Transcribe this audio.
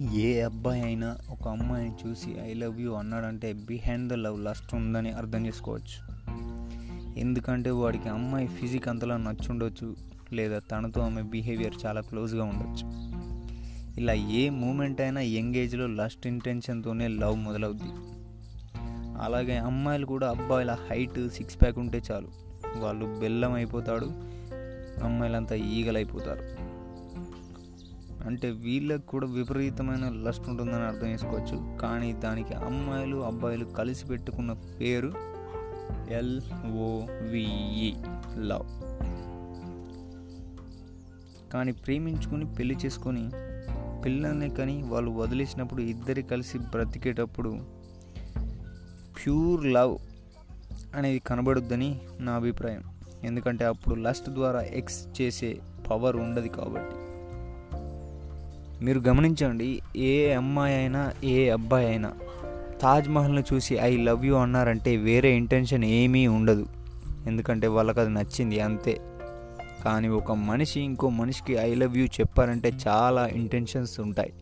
ఏ అబ్బాయి అయినా ఒక అమ్మాయిని చూసి ఐ లవ్ యూ అన్నాడంటే బిహైండ్ ద లవ్ లస్ట్ ఉందని అర్థం చేసుకోవచ్చు. ఎందుకంటే వాడికి అమ్మాయి ఫిజిక్ అంతలా నచ్చుండొచ్చు లేదా తనతో ఆమె బిహేవియర్ చాలా క్లోజ్గా ఉండొచ్చు. ఇలా ఏ మూమెంట్ అయినా యంగ్ ఏజ్లో లస్ట్ ఇంటెన్షన్తోనే లవ్ మొదలవుద్ది. అలాగే అమ్మాయిలు కూడా అబ్బాయిల హైట్ సిక్స్ ప్యాక్ ఉంటే చాలు. వాళ్ళు బెల్లం అయిపోతాడు అమ్మాయిలంతా ఈగలైపోతారు. అంటే వీళ్ళకి కూడా విపరీతమైన లస్ట్ ఉంటుందని అర్థం చేసుకోవచ్చు. కానీ దానికి అమ్మాయిలు అబ్బాయిలు కలిసి పెట్టుకున్న పేరు ఎల్ఓవిఈ లవ్. కానీ ప్రేమించుకొని పెళ్ళి చేసుకొని పిల్లల్ని కానీ వాళ్ళు వదిలేసినప్పుడు ఇద్దరి కలిసి బ్రతికేటప్పుడు ప్యూర్ లవ్ అనేది కనబడుద్దని నా అభిప్రాయం. ఎందుకంటే అప్పుడు లస్ట్ ద్వారా ఎక్స్ చేసే పవర్ ఉండదు కాబట్టి. మీరు గమనించండి ఏ అమ్మాయి అయినా ఏ అబ్బాయి అయినా తాజ్మహల్ని చూసి ఐ లవ్ యూ అన్నారంటే వేరే ఇంటెన్షన్ ఏమీ ఉండదు. ఎందుకంటే వాళ్ళకి అది నచ్చింది అంతే. కానీ ఒక మనిషి ఇంకో మనిషికి ఐ లవ్ యూ చెప్పారంటే చాలా ఇంటెన్షన్స్ ఉంటాయి.